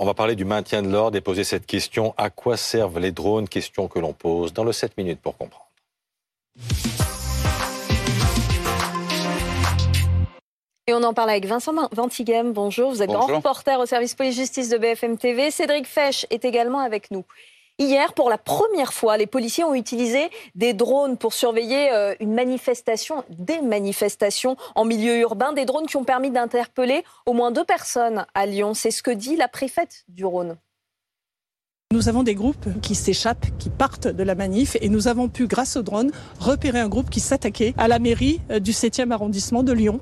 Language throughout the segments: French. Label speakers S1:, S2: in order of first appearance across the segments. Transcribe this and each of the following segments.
S1: on va parler du maintien de l'ordre et poser cette question à quoi servent les drones? Question que l'on pose dans le 7 minutes pour comprendre.
S2: Et on en parle avec Vincent Ventigem. Bonjour, vous êtes grand reporter au service police-justice de BFM TV. Cédric Fesch est également avec nous. Hier, pour la première fois, les policiers ont utilisé des drones pour surveiller euh, une manifestation, des manifestations en milieu urbain, des drones qui ont permis d'interpeller au moins deux personnes à Lyon. C'est ce que dit la préfète du Rhône.
S3: Nous avons des groupes qui s'échappent, qui partent de la manif et nous avons pu, grâce au drone, repérer un groupe qui s'attaquait à la mairie euh, du 7e arrondissement de Lyon.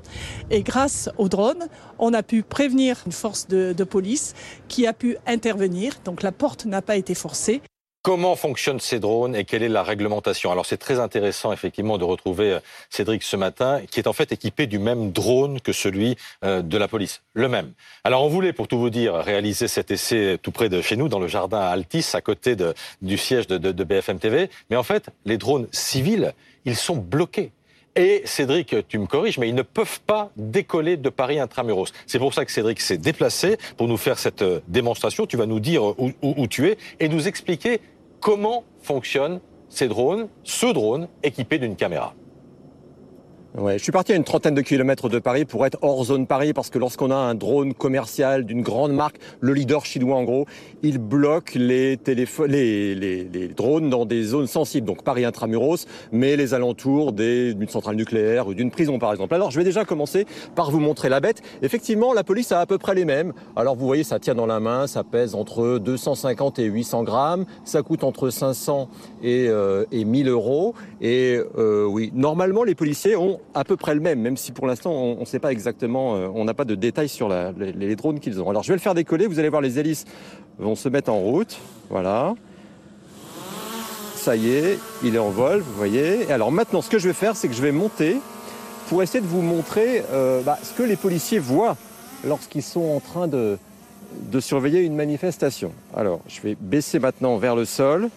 S3: Et grâce au drone, on a pu prévenir une force de police qui a pu intervenir. Donc la porte n'a pas été forcée.
S1: Comment fonctionnent ces drones et quelle est la réglementation? Alors c'est très intéressant effectivement de retrouver euh, Cédric ce matin, qui est en fait équipé du même drone que celui euh, de la police, le même. Alors on voulait, pour tout vous dire, réaliser cet essai tout près de chez nous, dans le jardin à Altis, à côté du siège de, de BFM TV, mais en fait les drones civils, ils sont bloqués. Et Cédric, tu me corriges, mais ils ne peuvent pas décoller de Paris intramuros. C'est pour ça que Cédric s'est déplacé pour nous faire cette euh, démonstration. Tu vas nous dire où, où tu es et nous expliquer comment fonctionnent ces drones, ce drone équipé d'une caméra.
S4: Ouais, je suis parti à une trentaine de kilomètres de Paris pour être hors zone Paris parce que lorsqu'on a un drone commercial d'une grande marque, le leader chinois en gros, il bloque les, les, drones dans des zones sensibles, donc Paris intramuros, mais les alentours d'une centrale nucléaire ou d'une prison par exemple. Alors je vais déjà commencer par vous montrer la bête. Effectivement, la police a à peu près les mêmes. Alors vous voyez, ça tient dans la main, ça pèse entre 250 et 800 grammes, ça coûte entre 500 et, euh, et 1000 euros. Et euh, oui, normalement les policiers ont à peu près le même, même si pour l'instant on ne sait pas exactement, euh, on n'a pas de détails sur les, drones qu'ils ont. Alors je vais le faire décoller, vous allez voir les hélices vont se mettre en route, voilà. Ça y est, il est en vol, vous voyez. Et alors maintenant ce que je vais faire, c'est que je vais monter pour essayer de vous montrer euh, bah, ce que les policiers voient lorsqu'ils sont en train de surveiller une manifestation. Alors je vais baisser maintenant vers le sol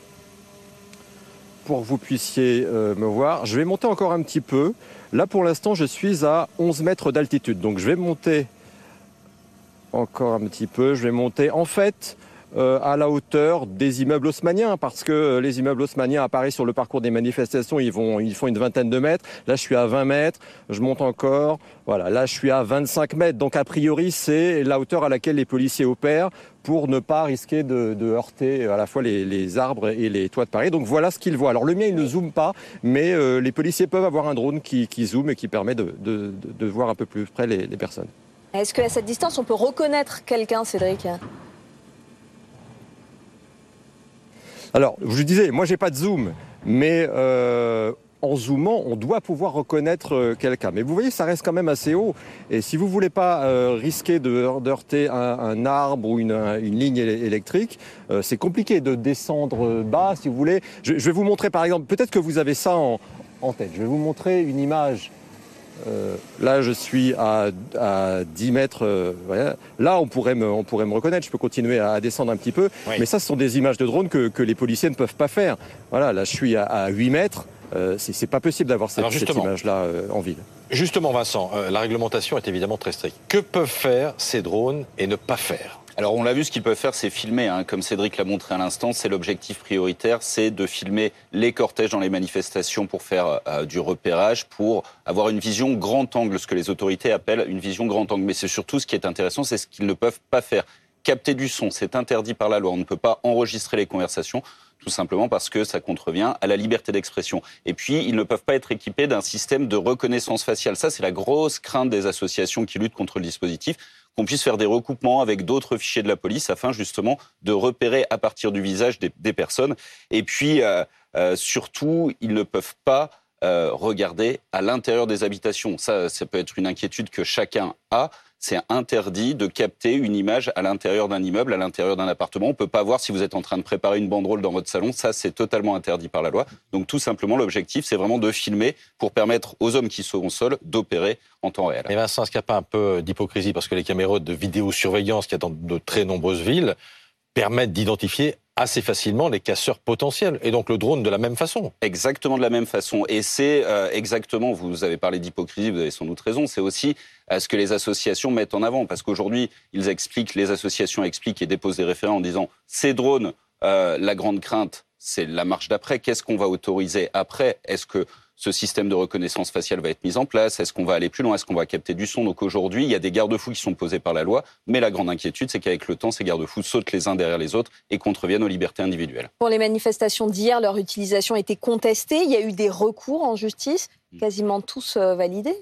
S4: pour que vous puissiez euh, me voir. Je vais monter encore un petit peu. Là, pour l'instant, je suis à 11 mètres d'altitude. Donc, je vais monter encore un petit peu. Je vais monter, en fait, euh, à la hauteur des immeubles haussmanniens, parce que euh, les immeubles haussmanniens à Paris, sur le parcours des manifestations, ils, font une vingtaine de mètres. Là, je suis à 20 mètres. Je monte encore. Voilà, là, je suis à 25 mètres. Donc, a priori, c'est la hauteur à laquelle les policiers opèrent pour ne pas risquer de, heurter à la fois les, arbres et les toits de Paris. Donc voilà ce qu'ils voient. Alors le mien, il ne zoome pas, mais euh, les policiers peuvent avoir un drone qui, zoome et qui permet de, voir un peu plus près les personnes.
S2: Est-ce qu'à cette distance, on peut reconnaître quelqu'un, Cédric?
S4: Alors, je disais, moi, j'ai pas de zoom, mais euh, en zoomant, on doit pouvoir reconnaître euh, quelqu'un. Mais vous voyez, ça reste quand même assez haut. Et si vous voulez pas euh, risquer de, heurter un, arbre ou une, ligne électrique, c'est compliqué de descendre bas, si vous voulez. Je, vais vous montrer, par exemple, peut-être que vous avez ça en, tête. Je vais vous montrer une image. Euh, là, je suis à, à 10 mètres. Euh, voilà. Là, on pourrait, me, on pourrait me reconnaître. Je peux continuer à, descendre un petit peu. Oui. Mais ça, ce sont des images de drone que, que, les policiers ne peuvent pas faire. Voilà, là, je suis à, à 8 mètres. Euh, c'est pas possible d'avoir cette, cette image-là euh, en ville.
S1: Justement, Vincent, la réglementation est évidemment très stricte. Que peuvent faire ces drones et ne pas faire?
S5: Alors on l'a vu, ce qu'ils peuvent faire, c'est filmer. Hein. Comme Cédric l'a montré à l'instant, c'est l'objectif prioritaire, c'est de filmer les cortèges dans les manifestations pour faire euh, du repérage, pour avoir une vision grand angle, ce que les autorités appellent une vision grand angle. Mais c'est surtout ce qui est intéressant, c'est ce qu'ils ne peuvent pas faire. Capter du son, c'est interdit par la loi. On ne peut pas enregistrer les conversations tout simplement parce que ça contrevient à la liberté d'expression. Et puis, ils ne peuvent pas être équipés d'un système de reconnaissance faciale. Ça, c'est la grosse crainte des associations qui luttent contre le dispositif qu'on puisse faire des recoupements avec d'autres fichiers de la police afin justement de repérer à partir du visage des, personnes. Et puis, euh, euh, surtout, ils ne peuvent pas euh, regarder à l'intérieur des habitations. Ça, ça peut être une inquiétude que chacun a c'est interdit de capter une image à l'intérieur d'un immeuble, à l'intérieur d'un appartement. On ne peut pas voir si vous êtes en train de préparer une banderole dans votre salon. Ça, c'est totalement interdit par la loi. Donc, tout simplement, l'objectif, c'est vraiment de filmer pour permettre aux hommes qui au sol d'opérer en temps réel.
S1: Et Vincent, est-ce qu'il n'y a pas un peu d'hypocrisie? Parce que les caméras de vidéosurveillance qu'il y dans de très nombreuses villes permettent d'identifier assez facilement les casseurs potentiels et donc le drone de la même façon.
S5: Exactement de la même façon. Et c'est euh, exactement, vous avez parlé d'hypocrisie, vous avez sans doute raison, c'est aussi euh, ce que les associations mettent en avant. Parce qu'aujourd'hui, ils expliquent, les associations expliquent et déposent des référents en disant ces drones, euh, la grande crainte, c'est la marche d'après. Qu'est-ce qu'on va autoriser après? Est-ce que ce système de reconnaissance faciale va être mis en place? Est-ce qu'on va aller plus loin? Est-ce qu'on va capter du son? Donc aujourd'hui, il y a des garde-fous qui sont posés par la loi, mais la grande inquiétude, c'est qu'avec le temps, ces garde-fous sautent les uns derrière les autres et contreviennent aux libertés individuelles.
S2: Pour les manifestations d'hier, leur utilisation a été contestée. Il y a eu des recours en justice, mm. quasiment tous euh, validés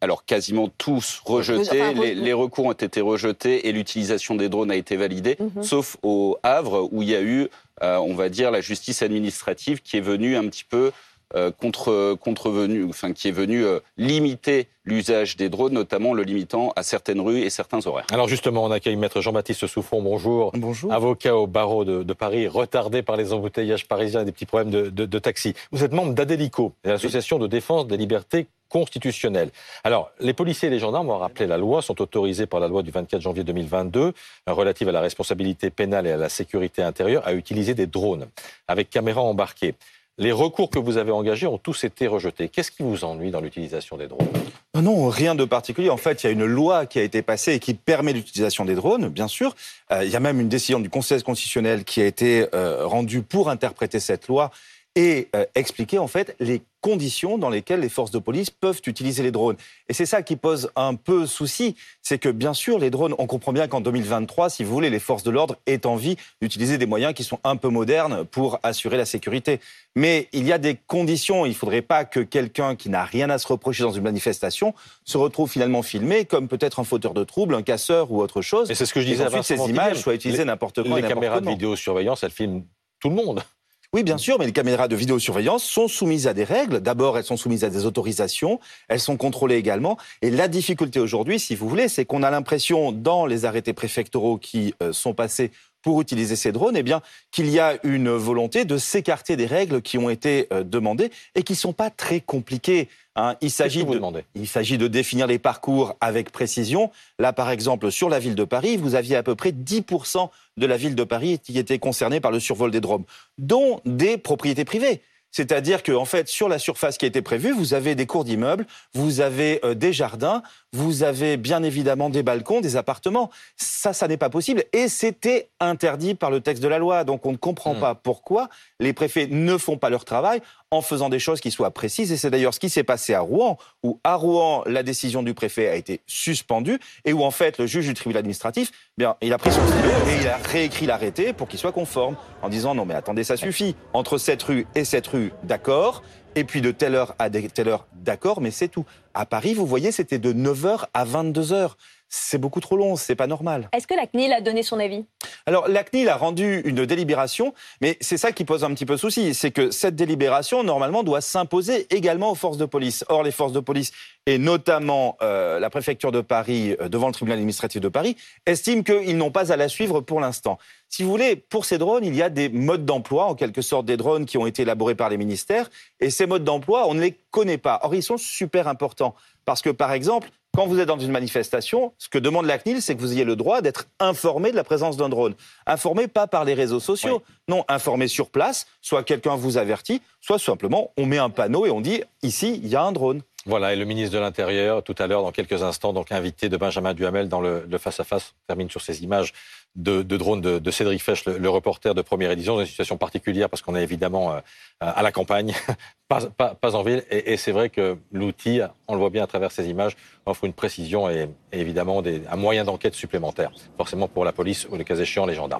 S5: alors quasiment tous rejetés, les, recours ont été rejetés et l'utilisation des drones a été validée, mm-hmm. sauf au Havre où il y a eu, euh, on va dire, la justice administrative qui est venue un petit peu euh, contre, contrevenu, enfin, qui est venu euh, limiter l'usage des drones, notamment le limitant à certaines rues et certains horaires.
S1: Alors justement, on accueille Maître Jean-Baptiste Souffon, bonjour.
S6: Bonjour.
S1: Avocat au barreau de, Paris, retardé par les embouteillages parisiens et des petits problèmes de, de taxi. Vous êtes membre d'Adelico, l'association de défense des libertés constitutionnelles. Alors, les policiers et les gendarmes, ont rappelé la loi, sont autorisés par la loi du 24 janvier 2022 relative à la responsabilité pénale et à la sécurité intérieure à utiliser des drones avec caméras embarquées. Les recours que vous avez engagés ont tous été rejetés. Qu'est-ce qui vous ennuie dans l'utilisation des drones?
S6: Non, rien de particulier. En fait, il y a une loi qui a été passée et qui permet l'utilisation des drones, bien sûr. Euh, il y a même une décision du Conseil constitutionnel qui a été euh, rendue pour interpréter cette loi et euh, expliquer en fait les conditions dans lesquelles les forces de police peuvent utiliser les drones. Et c'est ça qui pose un peu souci, c'est que bien sûr les drones, on comprend bien qu'en 2023, si vous voulez, les forces de l'ordre aient envie d'utiliser des moyens qui sont un peu modernes pour assurer la sécurité. Mais il y a des conditions, il ne faudrait pas que quelqu'un qui n'a rien à se reprocher dans une manifestation se retrouve finalement filmé comme peut-être un fauteur de troubles, un casseur ou autre chose.
S1: Et c'est ce que je disais. Et
S6: ensuite, ces images soient utilisées n'importe
S1: quoi. Les caméras de vidéosurveillance, elles filment tout le monde.
S6: Oui, bien sûr, mais les caméras de vidéosurveillance sont soumises à des règles. D'abord, elles sont soumises à des autorisations, elles sont contrôlées également. Et la difficulté aujourd'hui, si vous voulez, c'est qu'on a l'impression, dans les arrêtés préfectoraux qui euh, sont passés pour utiliser ces drones, eh bien, qu'il y a une volonté de s'écarter des règles qui ont été euh, demandées et qui ne sont pas très compliquées.
S1: Hein. Il s'agit de,
S6: il s'agit de définir les parcours avec précision. Là, par exemple, sur la ville de Paris, vous aviez à peu près 10% de la ville de Paris qui était concernée par le survol des drones, dont des propriétés privées. C'est-à-dire que, en fait, sur la surface qui a été prévue, vous avez des cours d'immeubles, vous avez euh, des jardins, vous avez bien évidemment des balcons, des appartements. Ça, ça n'est pas possible. Et c'était interdit par le texte de la loi. Donc on ne comprend hmm. pas pourquoi les préfets ne font pas leur travail en faisant des choses qui soient précises. Et c'est d'ailleurs ce qui s'est passé à Rouen, où à Rouen, la décision du préfet a été suspendue et où en fait le juge du tribunal administratif, bien, il a pris son stylo et il a réécrit l'arrêté pour qu'il soit conforme, en disant non mais attendez, ça suffit. Entre cette rue et cette rue, d'accord. Et puis de telle heure à telle heure, d'accord, mais c'est tout. À Paris, vous voyez, c'était de 9h à 22h c'est beaucoup trop long, c'est pas normal.
S2: Est-ce que la CNIL a donné son avis?
S6: Alors la CNIL a rendu une délibération, mais c'est ça qui pose un petit peu souci, c'est que cette délibération normalement doit s'imposer également aux forces de police. Or les forces de police et notamment euh, la préfecture de Paris euh, devant le tribunal administratif de Paris estiment qu'ils n'ont pas à la suivre pour l'instant. Si vous voulez, pour ces drones, il y a des modes d'emploi, en quelque sorte des drones qui ont été élaborés par les ministères, et ces modes d'emploi, on ne les connaît pas. Or, ils sont super importants, parce que, par exemple, quand vous êtes dans une manifestation, ce que demande la CNIL, c'est que vous ayez le droit d'être informé de la présence d'un drone. Informé pas par les réseaux sociaux, non, informé sur place, soit quelqu'un vous avertit, soit simplement on met un panneau et on dit ici, il y a un drone.
S1: Voilà, et le ministre de l'Intérieur, tout à l'heure, dans quelques instants, donc invité de Benjamin Duhamel dans le face-à-face, termine sur ces images de, de drone de, Cédric Fesch, le, reporter de première édition, dans une situation particulière parce qu'on est évidemment euh, à la campagne, pas, en ville. Et, c'est vrai que l'outil, on le voit bien à travers ces images, offre une précision et, évidemment un moyen d'enquête supplémentaire, forcément pour la police ou le cas échéant les gendarmes.